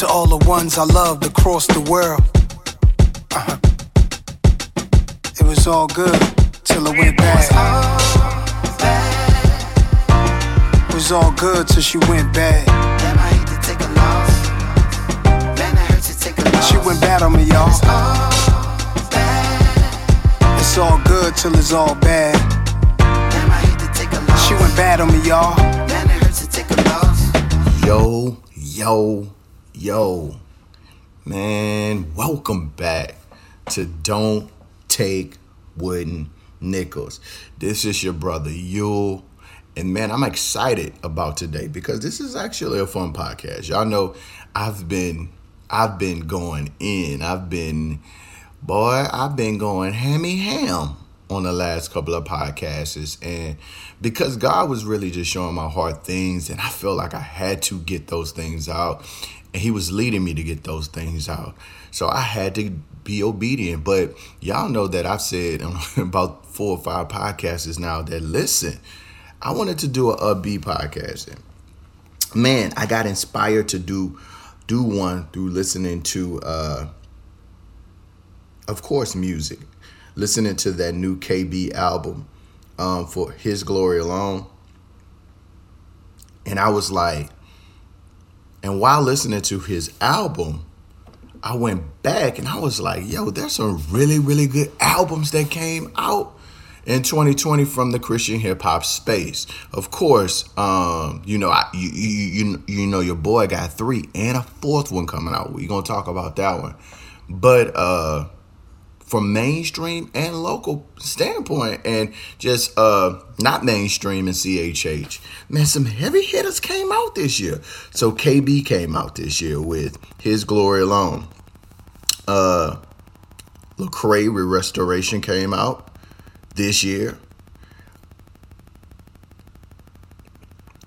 To all the ones I loved across the world. Uh-huh. It was all good till it went bad. It was all good till she went bad. Damn, I hate to take a loss. Man, it hurts to take a loss. She went bad on me, y'all. It's all bad. It's all good till it's all bad. Damn, I hate to take a loss. She went bad on me, y'all. Man, it hurts to take a loss. Yo, yo, yo. Man, welcome back to Don't Take Wooden Nickels. This is your brother Yule. And man, I'm excited about today because this is actually a fun podcast. Y'all know I've been I've been going in. I've been boy, I've been going hammy ham on the last couple of podcasts and because God was really just showing my heart things and I felt like I had to get those things out and he was leading me to get those things out. So I had to be obedient, but y'all know that I've said about four or five podcasts now that listen, I wanted to do a upbeat podcast. And man, I got inspired to do do one through listening to uh of course music listening to that new kb album um for his glory alone and i was like and while listening to his album i went back and i was like yo there's some really really good albums that came out in 2020 from the Christian hip hop space. Of course, um, you know, I, you, you you know your boy got three and a fourth one coming out. We're gonna talk about that one, but uh, from mainstream and local standpoint, and just uh, not mainstream and CHH, man, some heavy hitters came out this year. So KB came out this year with His Glory Alone. Uh, Lecrae Restoration came out this year.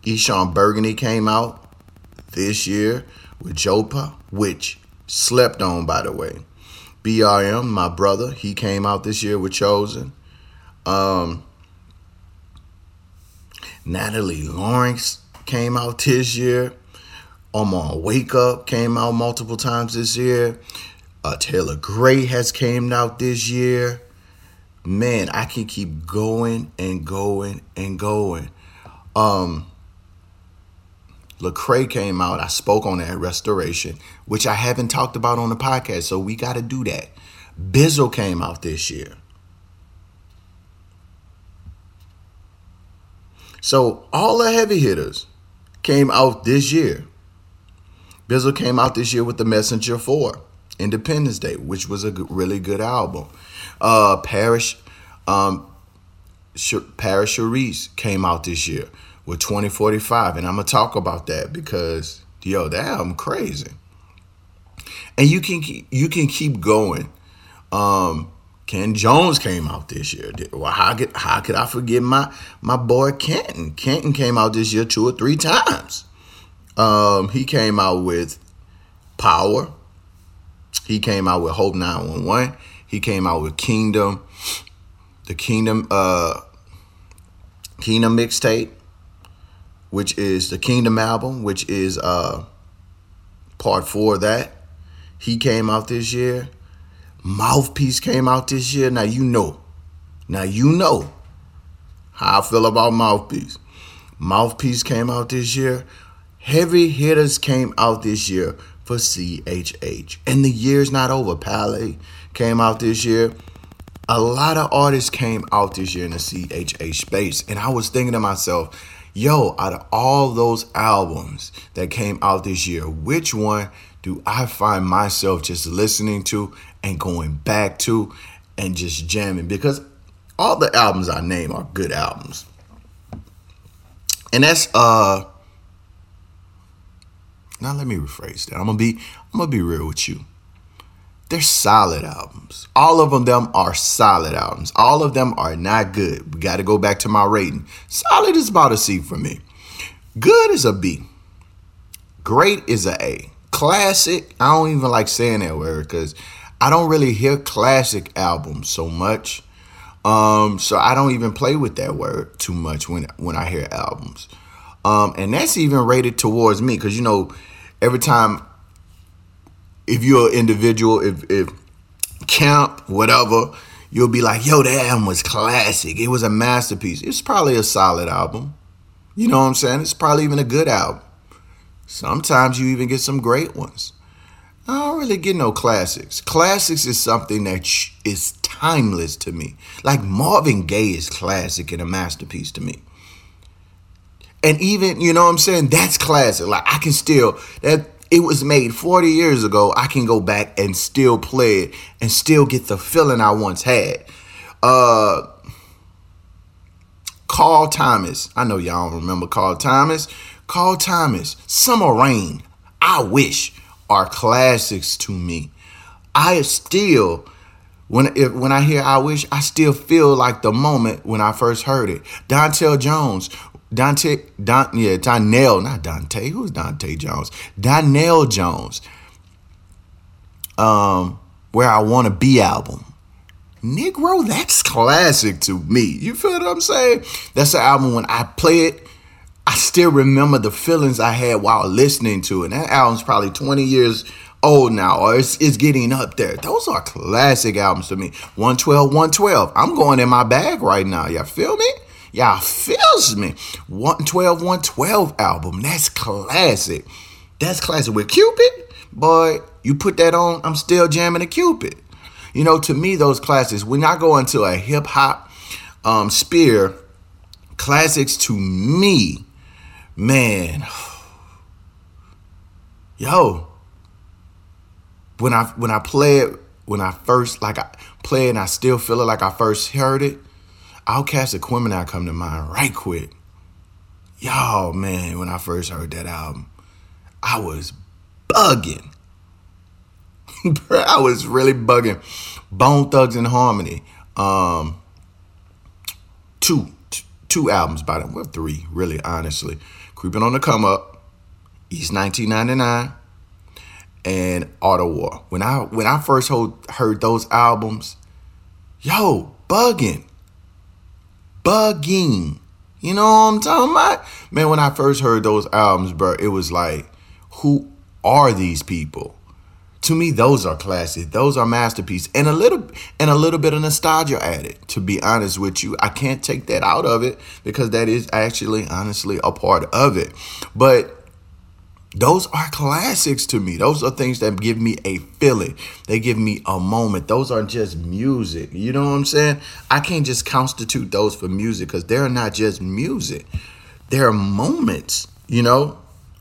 Eshon Burgundy came out this year with Joppa, which slept on, by the way. BRM, my brother, he came out this year with Chosen. Um, Natalie Lauren came out this year. Omar Wake Up came out multiple times this year. Uh, Taylor Gray has came out this year man, I can keep going and going and going. Um, Lecrae came out. I spoke on that restoration, which I haven't talked about on the podcast, so we got to do that. Bizzle came out this year. So all the heavy hitters came out this year. Bizzle came out this year with the Messenger 4, Independence Day, which was a really good album. Uh, Parris, um, Sh- Parris Chariz came out this year with 2045, and I'm gonna talk about that because yo, that album crazy. And you can you can keep going. Um, Ken Jones came out this year. Well, how could how could I forget my my boy Kenton? Kenton came out this year two or three times. Um, he came out with Power. He came out with Hope 911. He came out with Kingdom, the Kingdom uh Kingdom mixtape, which is the Kingdom album, which is uh part four of that. He came out this year. Mouthpiece came out this year. Now you know. Now you know how I feel about Mouthpiece. Mouthpiece came out this year. Heavy hitters came out this year for CHH. And the year's not over. Palais came out this year. A lot of artists came out this year in the CHH space. And I was thinking to myself, yo, out of all those albums that came out this year, which one do I find myself just listening to and going back to and just jamming? Because all the albums I name are good albums. And that's uh now let me rephrase that. I'm gonna be I'm gonna be real with you. They're solid albums. All of them, are solid albums. All of them are not good. We got to go back to my rating. Solid is about a C for me. Good is a B. Great is a A. Classic, I don't even like saying that word because I don't really hear classic albums so much. Um, so I don't even play with that word too much when when I hear albums. Um, and that's even rated towards me because you know every time if you're an individual, if if camp, whatever, you'll be like, yo, that album was classic. It was a masterpiece. It's probably a solid album. You know what I'm saying? It's probably even a good album. Sometimes you even get some great ones. I don't really get no classics. Classics is something that sh- is timeless to me. Like Marvin Gaye is classic and a masterpiece to me. And even, you know what I'm saying? That's classic. Like I can still that it was made 40 years ago. I can go back and still play it and still get the feeling I once had. Uh Carl Thomas. I know y'all don't remember Carl Thomas. Carl Thomas, Summer Rain, I Wish are classics to me. I still when if, when I hear I wish, I still feel like the moment when I first heard it. Dontel Jones, Dante, Don, yeah, Donell, not Dante. Who's Dante Jones? Donell Jones. Um, where I want to be album. Negro, that's classic to me. You feel what I'm saying? That's the album when I play it, I still remember the feelings I had while listening to it. That album's probably 20 years old now, or it's, it's getting up there. Those are classic albums to me. 112, 112. I'm going in my bag right now. Y'all feel me? Y'all feels me. 112, 112 album. That's classic. That's classic. With Cupid, boy, you put that on, I'm still jamming a Cupid. You know, to me, those classics, when I go into a hip hop um, spear, classics to me man, yo, when I when I play it, when I first like I play it and I still feel it like I first heard it, OutKast Aquemini come to mind right quick. Y'all, man, when I first heard that album, I was bugging. I was really bugging. Bone Thugs and Harmony. Um, two, two albums by them. Well, three, really, honestly. Creeping on the Come Up, East 1999, and Art of War. When I when I first heard those albums, yo, bugging. Bugging. You know what I'm talking about? Man, when I first heard those albums, bro, it was like, who are these people? to me those are classic those are masterpieces and a little and a little bit of nostalgia added to be honest with you i can't take that out of it because that is actually honestly a part of it but those are classics to me. Those are things that give me a feeling. They give me a moment. Those are just music. You know what i'm saying? I can't just constitute those for music because they're not just music. They're moments you know?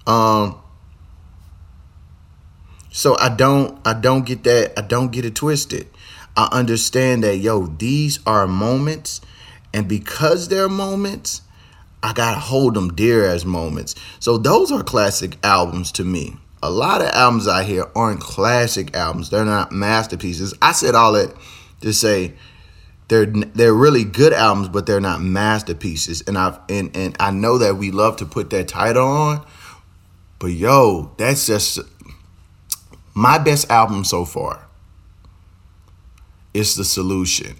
Um so I don't I don't get that I don't get it twisted. I understand that yo, these are moments and because they're moments, I got to hold them dear as moments. So those are classic albums to me. A lot of albums I hear aren't classic albums. They're not masterpieces. I said all that to say they're they're really good albums, but they're not masterpieces. And I've and and I know that we love to put that title on, but yo, that's just my best album so far is The Solution.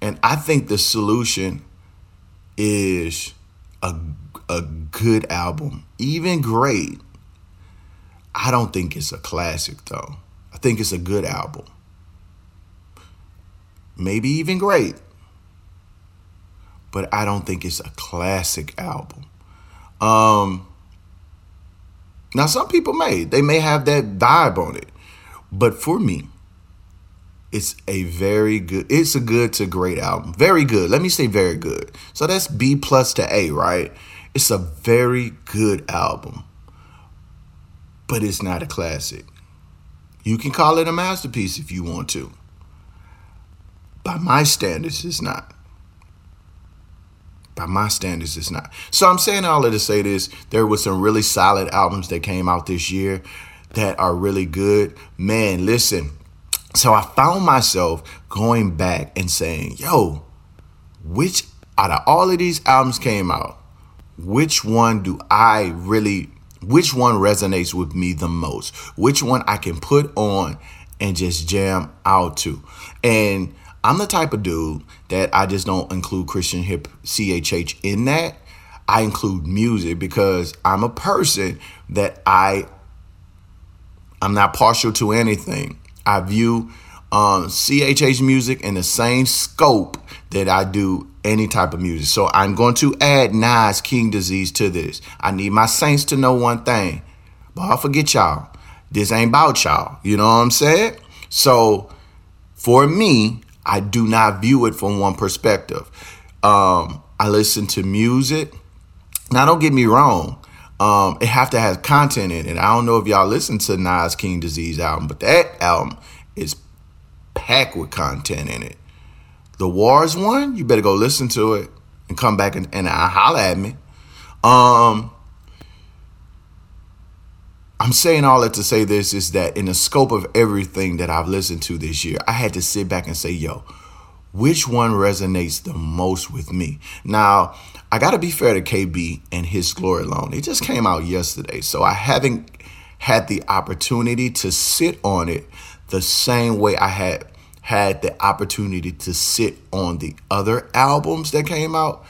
And I think The Solution is a, a good album, even great. I don't think it's a classic though. I think it's a good album. Maybe even great. But I don't think it's a classic album. Um now, some people may, they may have that vibe on it. But for me, it's a very good, it's a good to great album. Very good. Let me say very good. So that's B plus to A, right? It's a very good album. But it's not a classic. You can call it a masterpiece if you want to. By my standards, it's not by my standards, it's not. So I'm saying all of to say this. There was some really solid albums that came out this year that are really good. Man, listen. So I found myself going back and saying, yo, which out of all of these albums came out, which one do I really which one resonates with me the most? Which one I can put on and just jam out to? And I'm the type of dude that I just don't include Christian hip CHH in that. I include music because I'm a person that I I'm not partial to anything. I view um, CHH music in the same scope that I do any type of music. So I'm going to add Nas King Disease to this. I need my saints to know one thing. But I'll forget y'all. This ain't about y'all. You know what I'm saying? So for me, I do not view it from one perspective. Um, I listen to music. Now, don't get me wrong. Um, it have to have content in it. I don't know if y'all listen to Nas King Disease album, but that album is packed with content in it. The Wars one, you better go listen to it and come back and, and holler at me. Um, I'm saying all that to say this is that in the scope of everything that I've listened to this year, I had to sit back and say, yo, which one resonates the most with me? Now, I got to be fair to KB and his glory alone. It just came out yesterday, so I haven't had the opportunity to sit on it the same way I had had the opportunity to sit on the other albums that came out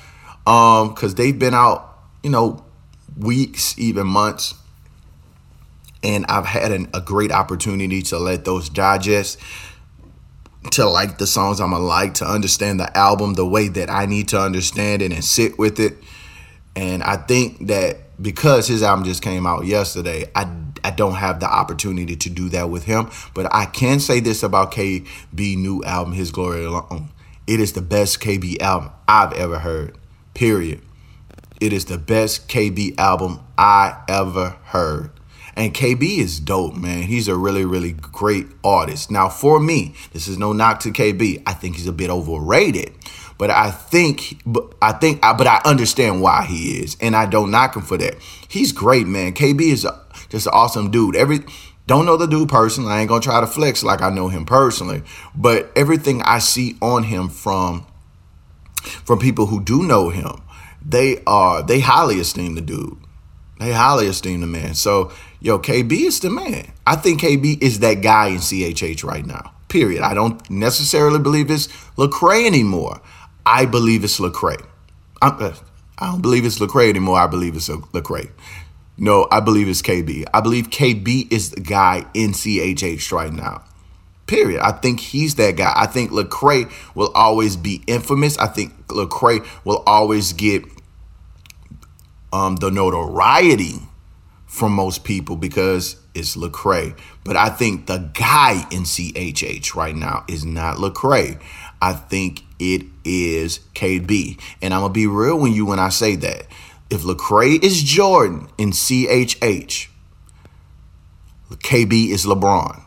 um cuz they've been out, you know, weeks, even months. And I've had an, a great opportunity to let those digest to like the songs I'm gonna like, to understand the album the way that I need to understand it and sit with it. And I think that because his album just came out yesterday, I I don't have the opportunity to do that with him. But I can say this about KB new album, His Glory Alone. It is the best KB album I've ever heard. Period. It is the best KB album I ever heard. And KB is dope, man. He's a really, really great artist. Now, for me, this is no knock to KB. I think he's a bit overrated. But I think, but I think, but I understand why he is, and I don't knock him for that. He's great, man. KB is a, just an awesome dude. Every don't know the dude personally. I ain't gonna try to flex like I know him personally, but everything I see on him from from people who do know him, they are they highly esteem the dude. They highly esteem the man. So, yo, KB is the man. I think KB is that guy in CHH right now. Period. I don't necessarily believe it's Lecrae anymore. I believe it's Lecrae. I, uh, I don't believe it's Lecrae anymore. I believe it's Lecrae. No, I believe it's KB. I believe KB is the guy in CHH right now. Period. I think he's that guy. I think Lecrae will always be infamous. I think Lecrae will always get um, the notoriety from most people because it's Lecrae. But I think the guy in CHH right now is not Lecrae. I think it is KB. And I'm gonna be real with you when I say that. If Lecrae is Jordan in CHH, KB is LeBron.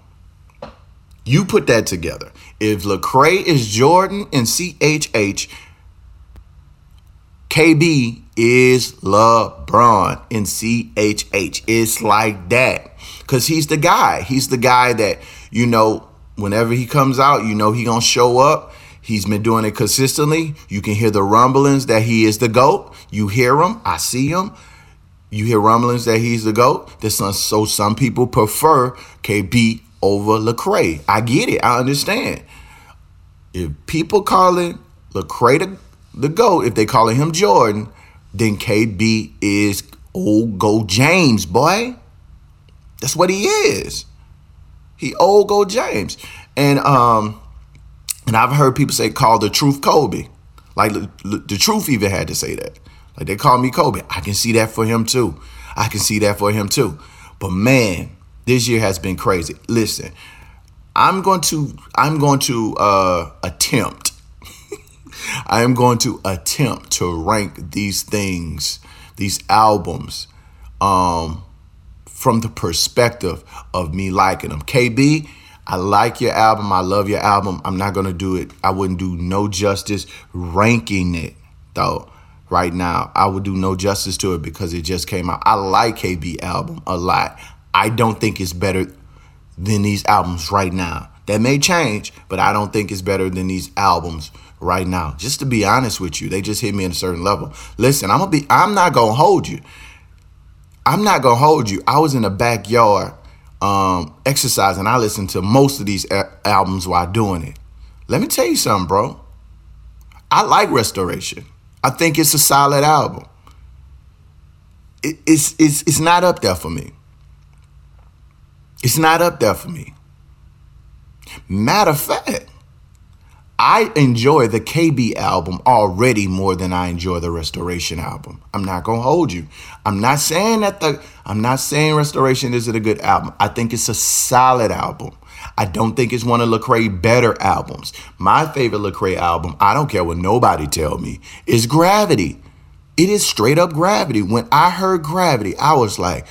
You put that together. If Lecrae is Jordan in CHH, KB is LeBron in CHH. It's like that. Cause he's the guy. He's the guy that, you know, whenever he comes out, you know he gonna show up. He's been doing it consistently. You can hear the rumblings that he is the GOAT. You hear him. I see him. You hear rumblings that he's the GOAT. This so some people prefer KB over Lecrae. I get it. I understand. If people calling Lecrae the the GOAT, if they calling him Jordan, then KB is old Go James, boy. That's what he is. He old Go James. And um and I've heard people say call the truth Kobe. Like the truth even had to say that. Like they call me Kobe. I can see that for him too. I can see that for him too. But man, this year has been crazy. Listen, I'm going to I'm going to uh attempt I am going to attempt to rank these things, these albums, um, from the perspective of me liking them. KB, I like your album. I love your album. I'm not gonna do it. I wouldn't do no justice ranking it though. Right now, I would do no justice to it because it just came out. I like KB album a lot. I don't think it's better than these albums right now. That may change, but I don't think it's better than these albums right now. Just to be honest with you, they just hit me at a certain level. Listen, I'm gonna be I'm not gonna hold you. I'm not gonna hold you. I was in the backyard um, exercising. I listened to most of these a- albums while doing it. Let me tell you something, bro. I like Restoration. I think it's a solid album. It, it's, it's, it's not up there for me. It's not up there for me. Matter of fact, I enjoy the KB album already more than I enjoy the Restoration album. I'm not gonna hold you. I'm not saying that the I'm not saying Restoration isn't a good album. I think it's a solid album. I don't think it's one of Lecrae better albums. My favorite Lecrae album, I don't care what nobody tell me, is Gravity. It is straight up Gravity. When I heard Gravity, I was like,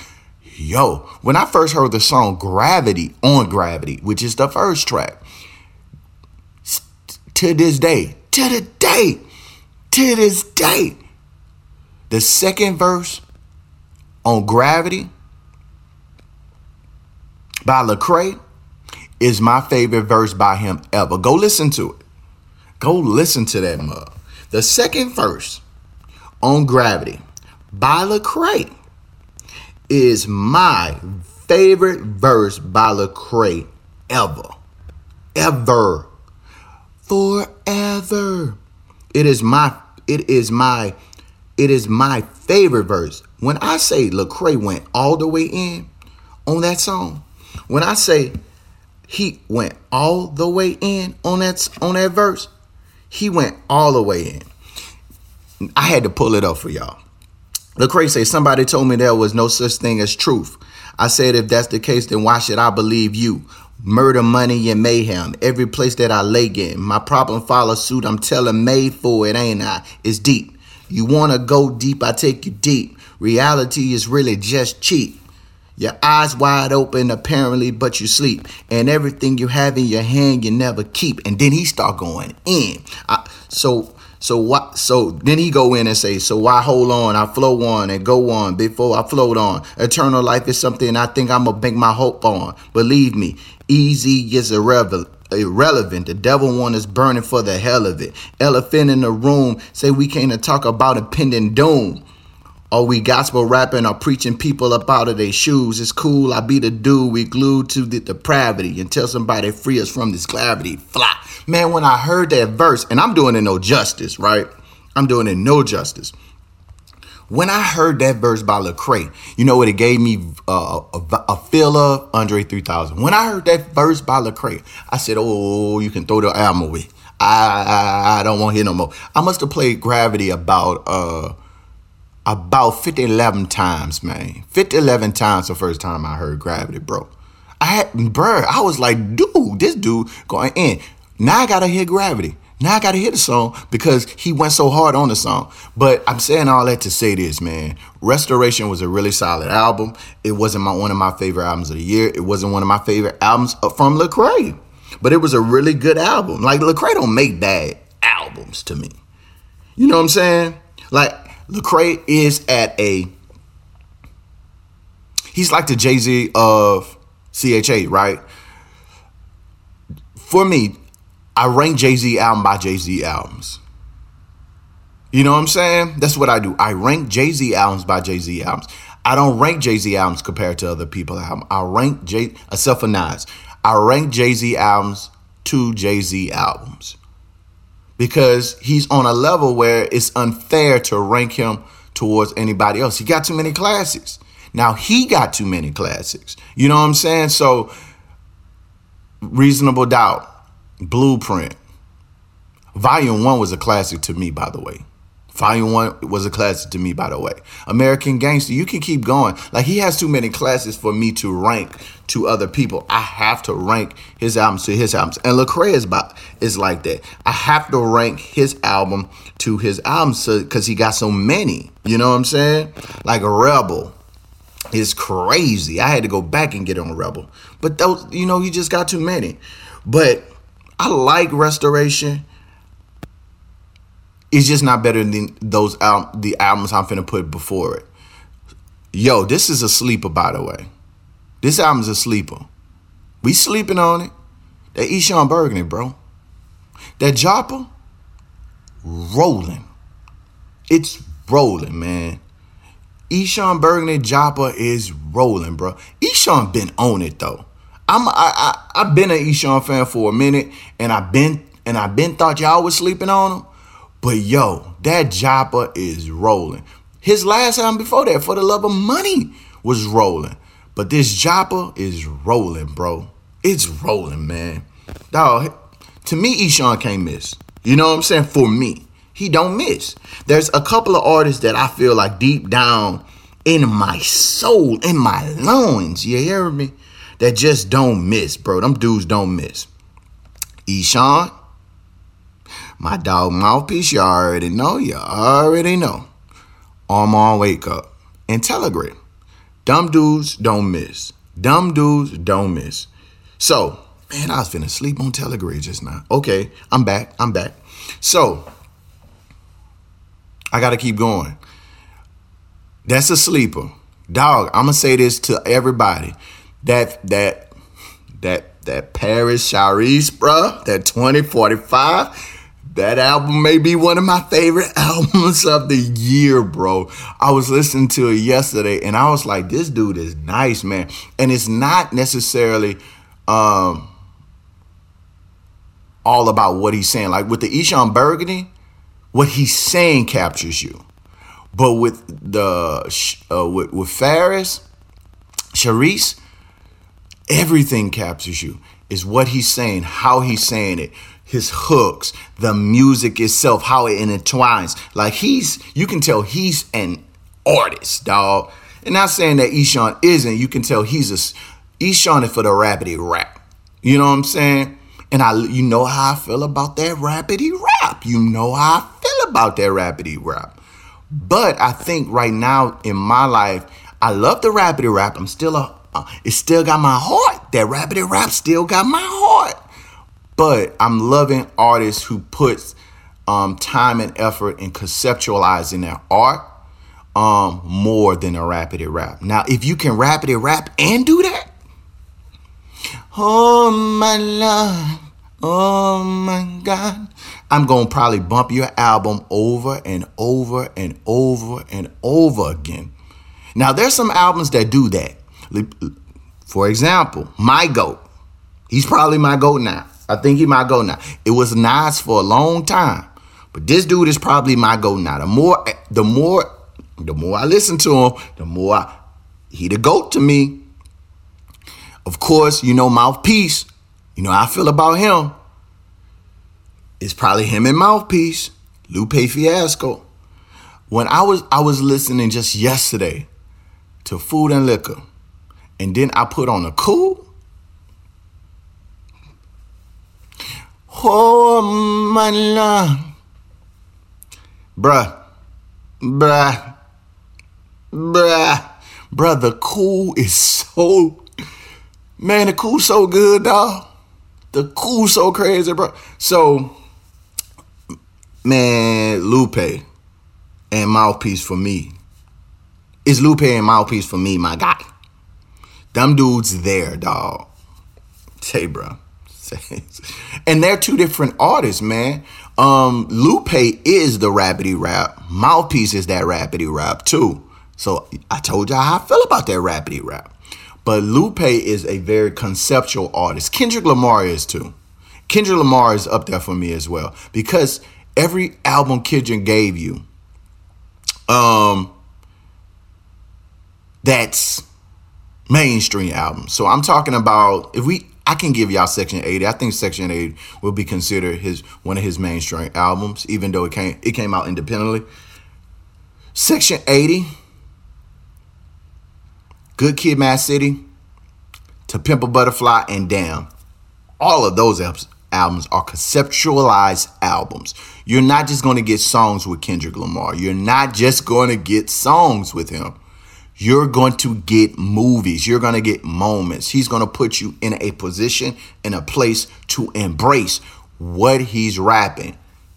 yo, when I first heard the song Gravity on Gravity, which is the first track, to this day, to the day, to this day, the second verse on Gravity by Lecrae is my favorite verse by him ever. Go listen to it. Go listen to that mug. The second verse on Gravity by Lecrae is my favorite verse by Lecrae ever. Ever. Forever. It is my it is my it is my favorite verse. When I say Lecrae went all the way in on that song, when I say he went all the way in on that on that verse, he went all the way in. I had to pull it up for y'all. Lecrae say somebody told me there was no such thing as truth. I said if that's the case, then why should I believe you? Murder, money, and mayhem. Every place that I lay in. My problem follow suit. I'm telling made for it, ain't I? It's deep. You wanna go deep, I take you deep. Reality is really just cheap. Your eyes wide open apparently, but you sleep. And everything you have in your hand you never keep. And then he start going in. I, so so what? So then he go in and say, so why hold on? I flow on and go on before I float on. Eternal life is something I think I'm gonna bank my hope on. Believe me, easy is irrelevant. Irrelevant. The devil one is burning for the hell of it. Elephant in the room say we can't talk about impending doom. Or we gospel rapping or preaching people up out of their shoes. It's cool. I be the dude we glued to the depravity until somebody free us from this gravity. Fly. Man, when I heard that verse, and I'm doing it no justice, right? I'm doing it no justice. When I heard that verse by Lecrae, you know what it gave me uh, a, a feel of Andre 3000. When I heard that verse by Lecrae, I said, "Oh, you can throw the album away. I I, I don't want to hear no more." I must have played Gravity about uh about 50 11 times, man. 50 11 times the first time I heard Gravity, bro. I had, bro, I was like, dude, this dude going in. Now I gotta hear Gravity. Now I gotta hear the song because he went so hard on the song. But I'm saying all that to say this, man. Restoration was a really solid album. It wasn't my one of my favorite albums of the year. It wasn't one of my favorite albums uh, from Lecrae. But it was a really good album. Like Lecrae don't make bad albums to me. You know what I'm saying? Like Lecrae is at a he's like the Jay Z of CHA, right? For me, I rank Jay Z album by Jay Z albums. You know what I'm saying? That's what I do. I rank Jay Z albums by Jay Z albums. I don't rank Jay Z albums compared to other people albums. I rank Jay except for Nas. I rank Jay Z albums to Jay Z albums because he's on a level where it's unfair to rank him towards anybody else. He got too many classics. Now he got too many classics. You know what I'm saying? So reasonable doubt, blueprint. Volume one was a classic to me, by the way. Volume one was a classic to me, by the way. American Gangster, you can keep going. Like he has too many classes for me to rank to other people. I have to rank his albums to his albums. And Lecrae is about is like that. I have to rank his album to his albums because he got so many. You know what I'm saying? Like Rebel is crazy. I had to go back and get on Rebel. But those, you know, he just got too many. But I like Restoration it's just not better than those al- the albums I'm finna put before it. Yo, this is a sleeper, by the way. This album's a sleeper. We sleeping on it. That Eshon Burgundy, bro. That Joppa, rolling. It's rolling, man. Eshon Burgundy Joppa is rolling, bro. Eshon been on it though. I'm I, I I've been an Eshon fan for a minute, and I've been and I've been thought y'all was sleeping on him. But yo, that Joppa is rolling. His last album before that, For the Love of Money, was rolling. But this Joppa is rolling, bro. It's rolling, man. Dog, to me, Eshon can't miss. You know what I'm saying? For me, he don't miss. There's a couple of artists that I feel like deep down in my soul, in my lungs, you hear me? That just don't miss, bro. Them dudes don't miss. Eshon, my dog mouthpiece, you already know. You already know. Armand Wake Up and Telegram. Dumb dudes don't miss. Dumb dudes don't miss. So, man, I was finna sleep on Telegram just now. Okay, I'm back. I'm back. So, I gotta keep going. That's a sleeper. Dog, I'm gonna say this to everybody. That that that that Parris Chariz, bruh, that 2045 that album may be one of my favorite albums of the year, bro. I was listening to it yesterday and I was like, this dude is nice, man. And it's not necessarily um, all about what he's saying. Like with the Eshon Burgundy, what he's saying captures you. But with the uh, with, with Faris, Charisse, everything captures you. Is what he's saying, how he's saying it his hooks, the music itself, how it intertwines. Like he's, you can tell he's an artist, dog. And not saying that Eshon isn't. You can tell he's a Eshon is for the rapidy rap. You know what I'm saying? And I, you know how I feel about that rapidy rap. You know how I feel about that rapidy rap. But I think right now in my life, I love the rapidy rap. I'm still a, uh, it still got my heart. That rapidy rap still got my heart. But I'm loving artists who put um, time and effort in conceptualizing their art um, more than a rapidy rap. Now, if you can rapidy rap and do that, oh my love, oh my God, I'm gonna probably bump your album over and over and over and over again. Now, there's some albums that do that. For example, my GOAT. He's probably my GOAT now. I think he might go now. It was Nas for a long time, but this dude is probably my GOAT now. The more, the more, the more I listen to him, the more I, he the goat to me. Of course, you know mouthpiece. You know I feel about him. It's probably him and mouthpiece, Lupe Fiasco. When I was I was listening just yesterday to Food and Liquor, and then I put on a cool Oh, my love. Bruh. Bruh. Bruh. Bruh, the cool is so. Man, the cool so good, dog. The cool so crazy, bro. So, man, Lupe and Mouthpiece for me. Is Lupe and Mouthpiece for me, my guy. Them dudes there, dog. Say, bro. and they're two different artists, man. Um, Lupe is the rapidy rap. Mouthpiece is that rapidy rap too. So I told y'all how I feel about that rapidy rap. But Lupe is a very conceptual artist. Kendrick Lamar is too. Kendrick Lamar is up there for me as well because every album Kendrick gave you, um, that's mainstream album. So I'm talking about if we I can give y'all Section 80. I think Section 80 will be considered his one of his mainstream albums, even though it came it came out independently. Section 80, Good Kid, Mad City, To Pimp a Butterfly, and Damn. All of those albums are conceptualized albums. You're not just going to get songs with Kendrick Lamar. You're not just going to get songs with him you're going to get movies. You're going to get moments. He's going to put you in a position, in a place to embrace what he's rapping.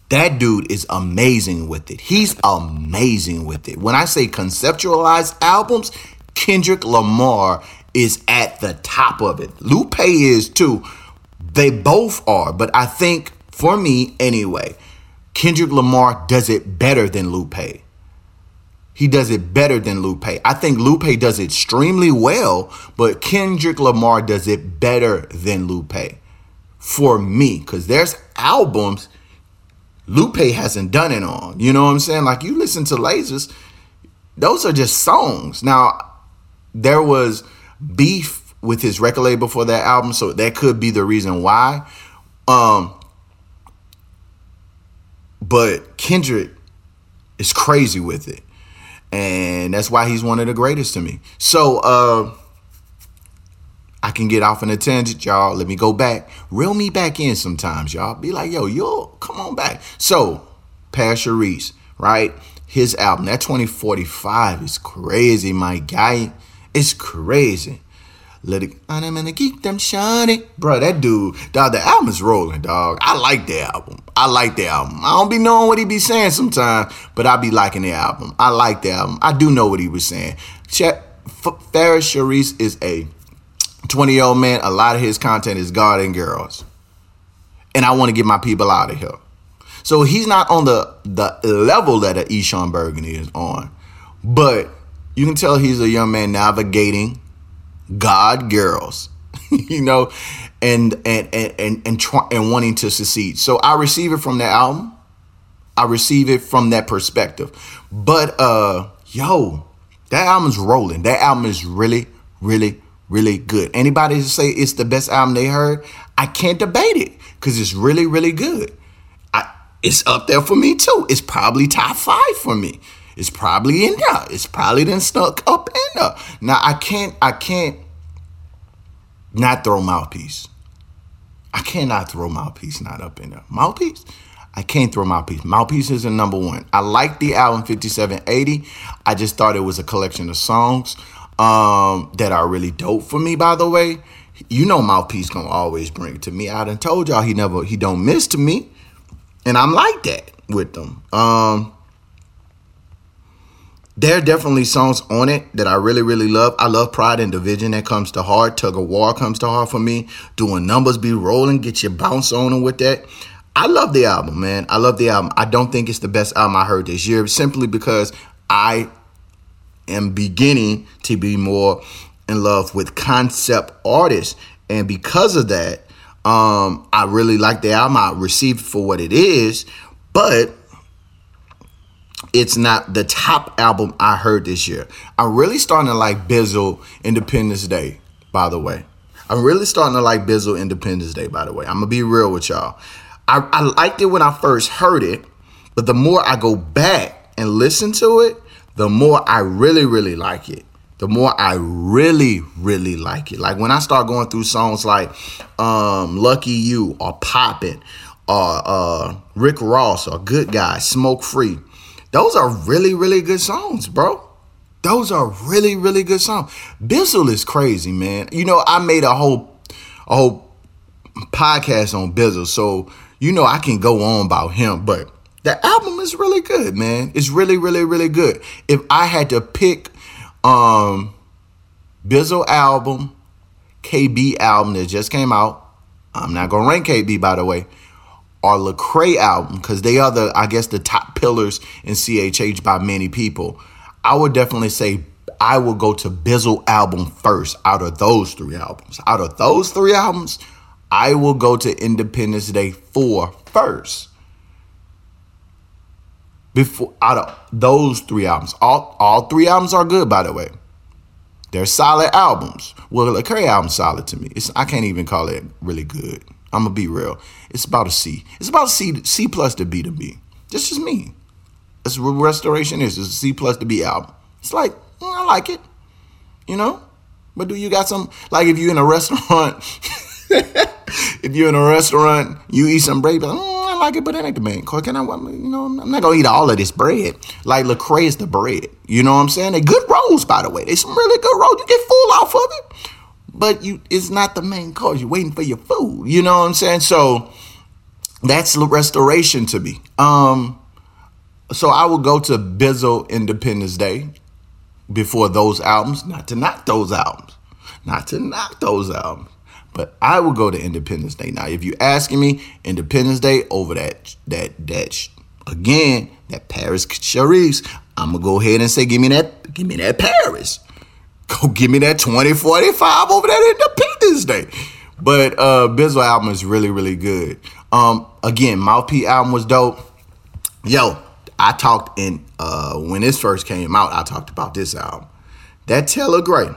That dude is amazing with it. He's amazing with it. When I say conceptualized albums, Kendrick Lamar is at the top of it. Lupe is too. They both are, but I think for me anyway, Kendrick Lamar does it better than Lupe. He does it better than Lupe. I think Lupe does it extremely well, but Kendrick Lamar does it better than Lupe for me because there's albums Lupe hasn't done it on. You know what I'm saying? Like you listen to Lasers, those are just songs. Now, there was beef with his record label for that album, so that could be the reason why. Um, but Kendrick is crazy with it, and that's why he's one of the greatest to me. So, uh, I can get off on a tangent, y'all. Let me go back, reel me back in sometimes, y'all. Be like, yo, yo, come on back. So, Pastor Reese, right? His album, that 2045 is crazy, my guy. It's crazy. Let it, I'm gonna keep them shining. Bro, that dude, dog, the album is rolling, dog. I like the album. I like the album. I don't be knowing what he be saying sometimes, but I be liking the album. I like the album. I do know what he was saying. Check, Farrah Sharice is a 20 year old man. A lot of his content is God and girls. And I want to get my people out of here. So he's not on the the level that a Eshon Burgundy is on. But you can tell he's a young man navigating God girls, you know, and and and and and, try, and wanting to succeed. So I receive it from that album. I receive it from that perspective. But uh yo, that album's rolling. That album is really, really, really good. Anybody say it's the best album they heard, I can't debate it because it's really, really good. I it's up there for me too. It's probably top five for me. It's probably in there. It's probably then stuck up in there. Now I can't I can't not throw mouthpiece. I cannot throw mouthpiece not up in there. Mouthpiece? I can't throw mouthpiece. Mouthpiece is a number one. I like the album 5780. I just thought it was a collection of songs um, that are really dope for me, by the way. You know Mouthpiece gonna always bring it to me. I done told y'all he never he don't miss to me. And I'm like that with them. Um there are definitely songs on it that I really, really love. I love Pride and Division. That comes to heart. Tug of War comes to heart for me. Doing numbers be rolling. Get your bounce on with that. I love the album, man. I love the album. I don't think it's the best album I heard this year simply because I am beginning to be more in love with concept artists. And because of that, um, I really like the album. I received for what it is, but it's not the top album I heard this year. I'm really starting to like Bizzle Independence Day, by the way. I'm really starting to like Bizzle Independence Day, by the way. I'm gonna be real with y'all. I, I liked it when I first heard it, but the more I go back and listen to it, the more I really, really like it. The more I really, really like it. Like when I start going through songs like um, Lucky You or Poppin' or uh, Rick Ross or Good Guy, Smoke Free those are really, really good songs, bro. Those are really, really good songs. Bizzle is crazy, man. You know, I made a whole a whole podcast on Bizzle, so you know I can go on about him, but the album is really good, man. It's really, really, really good. If I had to pick um Bizzle album, KB album that just came out, I'm not gonna rank KB by the way or Lecrae album because they are the I guess the top pillars in CHH by many people. I would definitely say I will go to Bizzle album first out of those three albums. Out of those three albums, I will go to Independence Day 4 first. Before out of those three albums. All all three albums are good by the way. They're solid albums. Well, Lecrae album's solid to me. It's I can't even call it really good. I'm gonna be real. It's about a C. It's about C. C plus to B to B. This is me. That's what restoration is. It's a C plus to B album. It's like mm, I like it, you know. But do you got some like if you're in a restaurant? if you're in a restaurant, you eat some bread. Mm, I like it, but that ain't the main course. Can I? You know, I'm not gonna eat all of this bread. Like Lecrae is the bread. You know what I'm saying? They good rolls, by the way. They some really good rolls. You get full off of it but you it's not the main cause. You're waiting for your food. You know what I'm saying? So that's restoration to me. Um, so I will go to Bizzle Independence Day before those albums. Not to knock those albums. Not to knock those albums. But I will go to Independence Day. Now, if you're asking me, Independence Day over that that that again, that Parris Chariz, I'm gonna go ahead and say, give me that, give me that Parris. go give me that 2045 over that Independence Day. But uh Bizzle album is really, really good. Um again, Mouthpiece album was dope. Yo, I talked in uh when this first came out, I talked about this album. That Taylor Gray.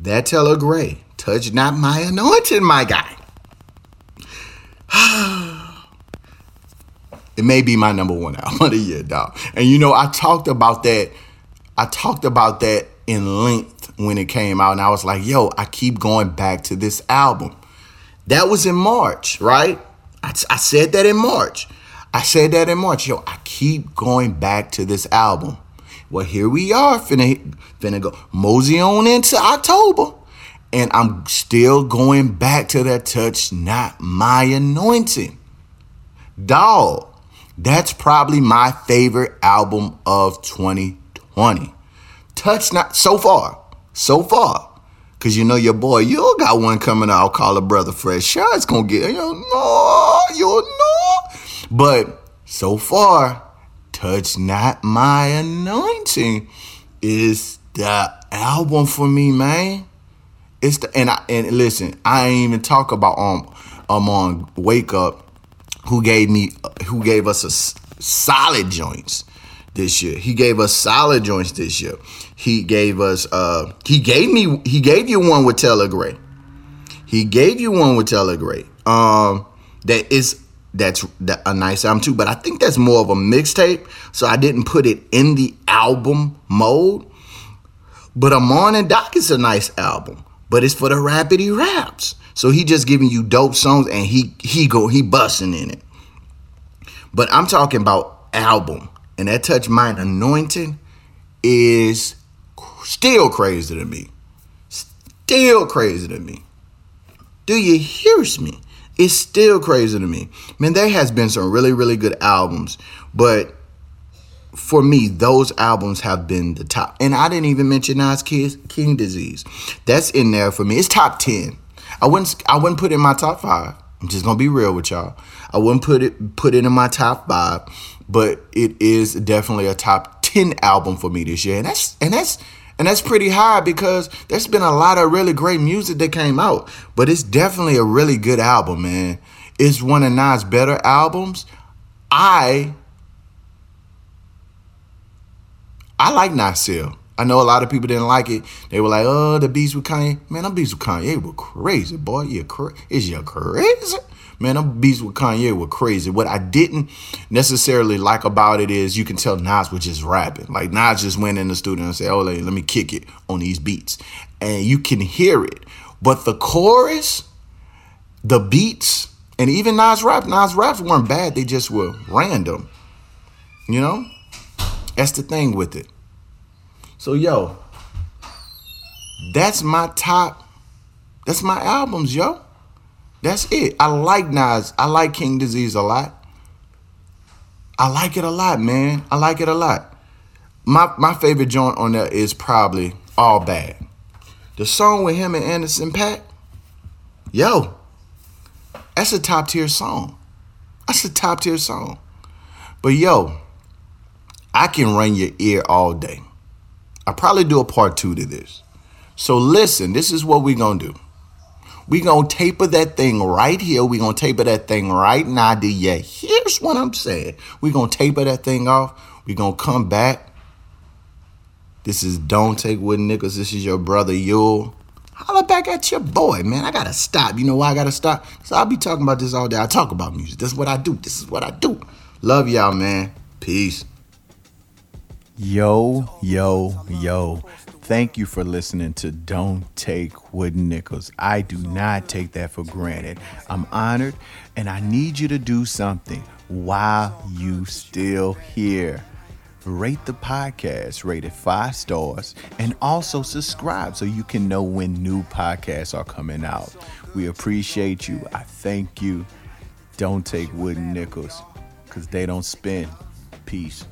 That Taylor Gray. Touch not my anointing, my guy. Ah it may be my number one album of the year, dog. And you know, I talked about that. I talked about that in length when it came out, and I was like, yo, I keep going back to this album. That was in March, right? I, I said that in March. I said that in March. Yo, I keep going back to this album. Well, here we are, finna, finna go mosey on into October. And I'm still going back to that touch, not my anointing. Dog, that's probably my favorite album of 2020. Touch not so far, so far. Cause you know your boy, you got one coming out. Call a brother Fresh. Sure, it's gonna get you know, you know. But so far, touch not my anointing is the album for me, man. It's the and I and listen, I ain't even talk about um um on Wake Up, who gave me who gave us a solid joints this year. He gave us solid joints this year. He gave us uh he gave me he gave you one with Teller Gray. He gave you one with Teller Gray. Um that is that's that, a nice album too, but I think that's more of a mixtape, so I didn't put it in the album mode. But Amon and Doc is a nice album, but it's for the rapidy raps. So he just giving you dope songs and he he go he busting in it. But I'm talking about album, and that touch mine anointing is still crazy to me. Still crazy to me. Do you hear me? It's still crazy to me. Man, there has been some really, really good albums, but for me, those albums have been the top. And I didn't even mention Nas Kid's King Disease. That's in there for me. It's top 10. I wouldn't I wouldn't put it in my top five. I'm just gonna be real with y'all. I wouldn't put it put it in my top five, but it is definitely a top 10 album for me this year. And that's and that's and that's pretty high because there's been a lot of really great music that came out. But it's definitely a really good album, man. It's one of Nas' better albums. I I like Nasir. I know a lot of people didn't like it. They were like, "Oh, the beats with Kanye." Man, them beats with Kanye were crazy, boy. You cra- is you crazy? Man, them beats with Kanye were crazy. What I didn't necessarily like about it is you can tell Nas was just rapping. Like Nas just went in the studio and said, "Oh, let let me kick it on these beats," and you can hear it. But the chorus, the beats, and even Nas rap, Nas raps weren't bad. They just were random. You know, that's the thing with it. So yo, that's my top. That's my albums, yo. That's it. I like Nas. I like King Disease a lot. I like it a lot, man. I like it a lot. My my favorite joint on there is probably All Bad. The song with him and Anderson Paak. Yo, that's a top tier song. That's a top tier song. But yo, I can run your ear all day. I probably do a part two to this. So listen, this is what we gonna do. We gonna taper that thing right here. We gonna taper that thing right now. Do you here's what I'm saying? We gonna taper that thing off. We gonna come back. This is Don't Take Wooden Nickels. This is your brother Yule. Holla back at your boy, man. I gotta stop. You know why I gotta stop? Cause I'll be talking about this all day. I talk about music. That's what I do. This is what I do. Love y'all, man. Peace. Yo, yo, yo. Thank you for listening to Don't Take Wooden Nickels. I do not take that for granted. I'm honored and I need you to do something while you still here. Rate the podcast, rate it five stars, and also subscribe so you can know when new podcasts are coming out. We appreciate you. I thank you. Don't take wooden nickels because they don't spin. Peace.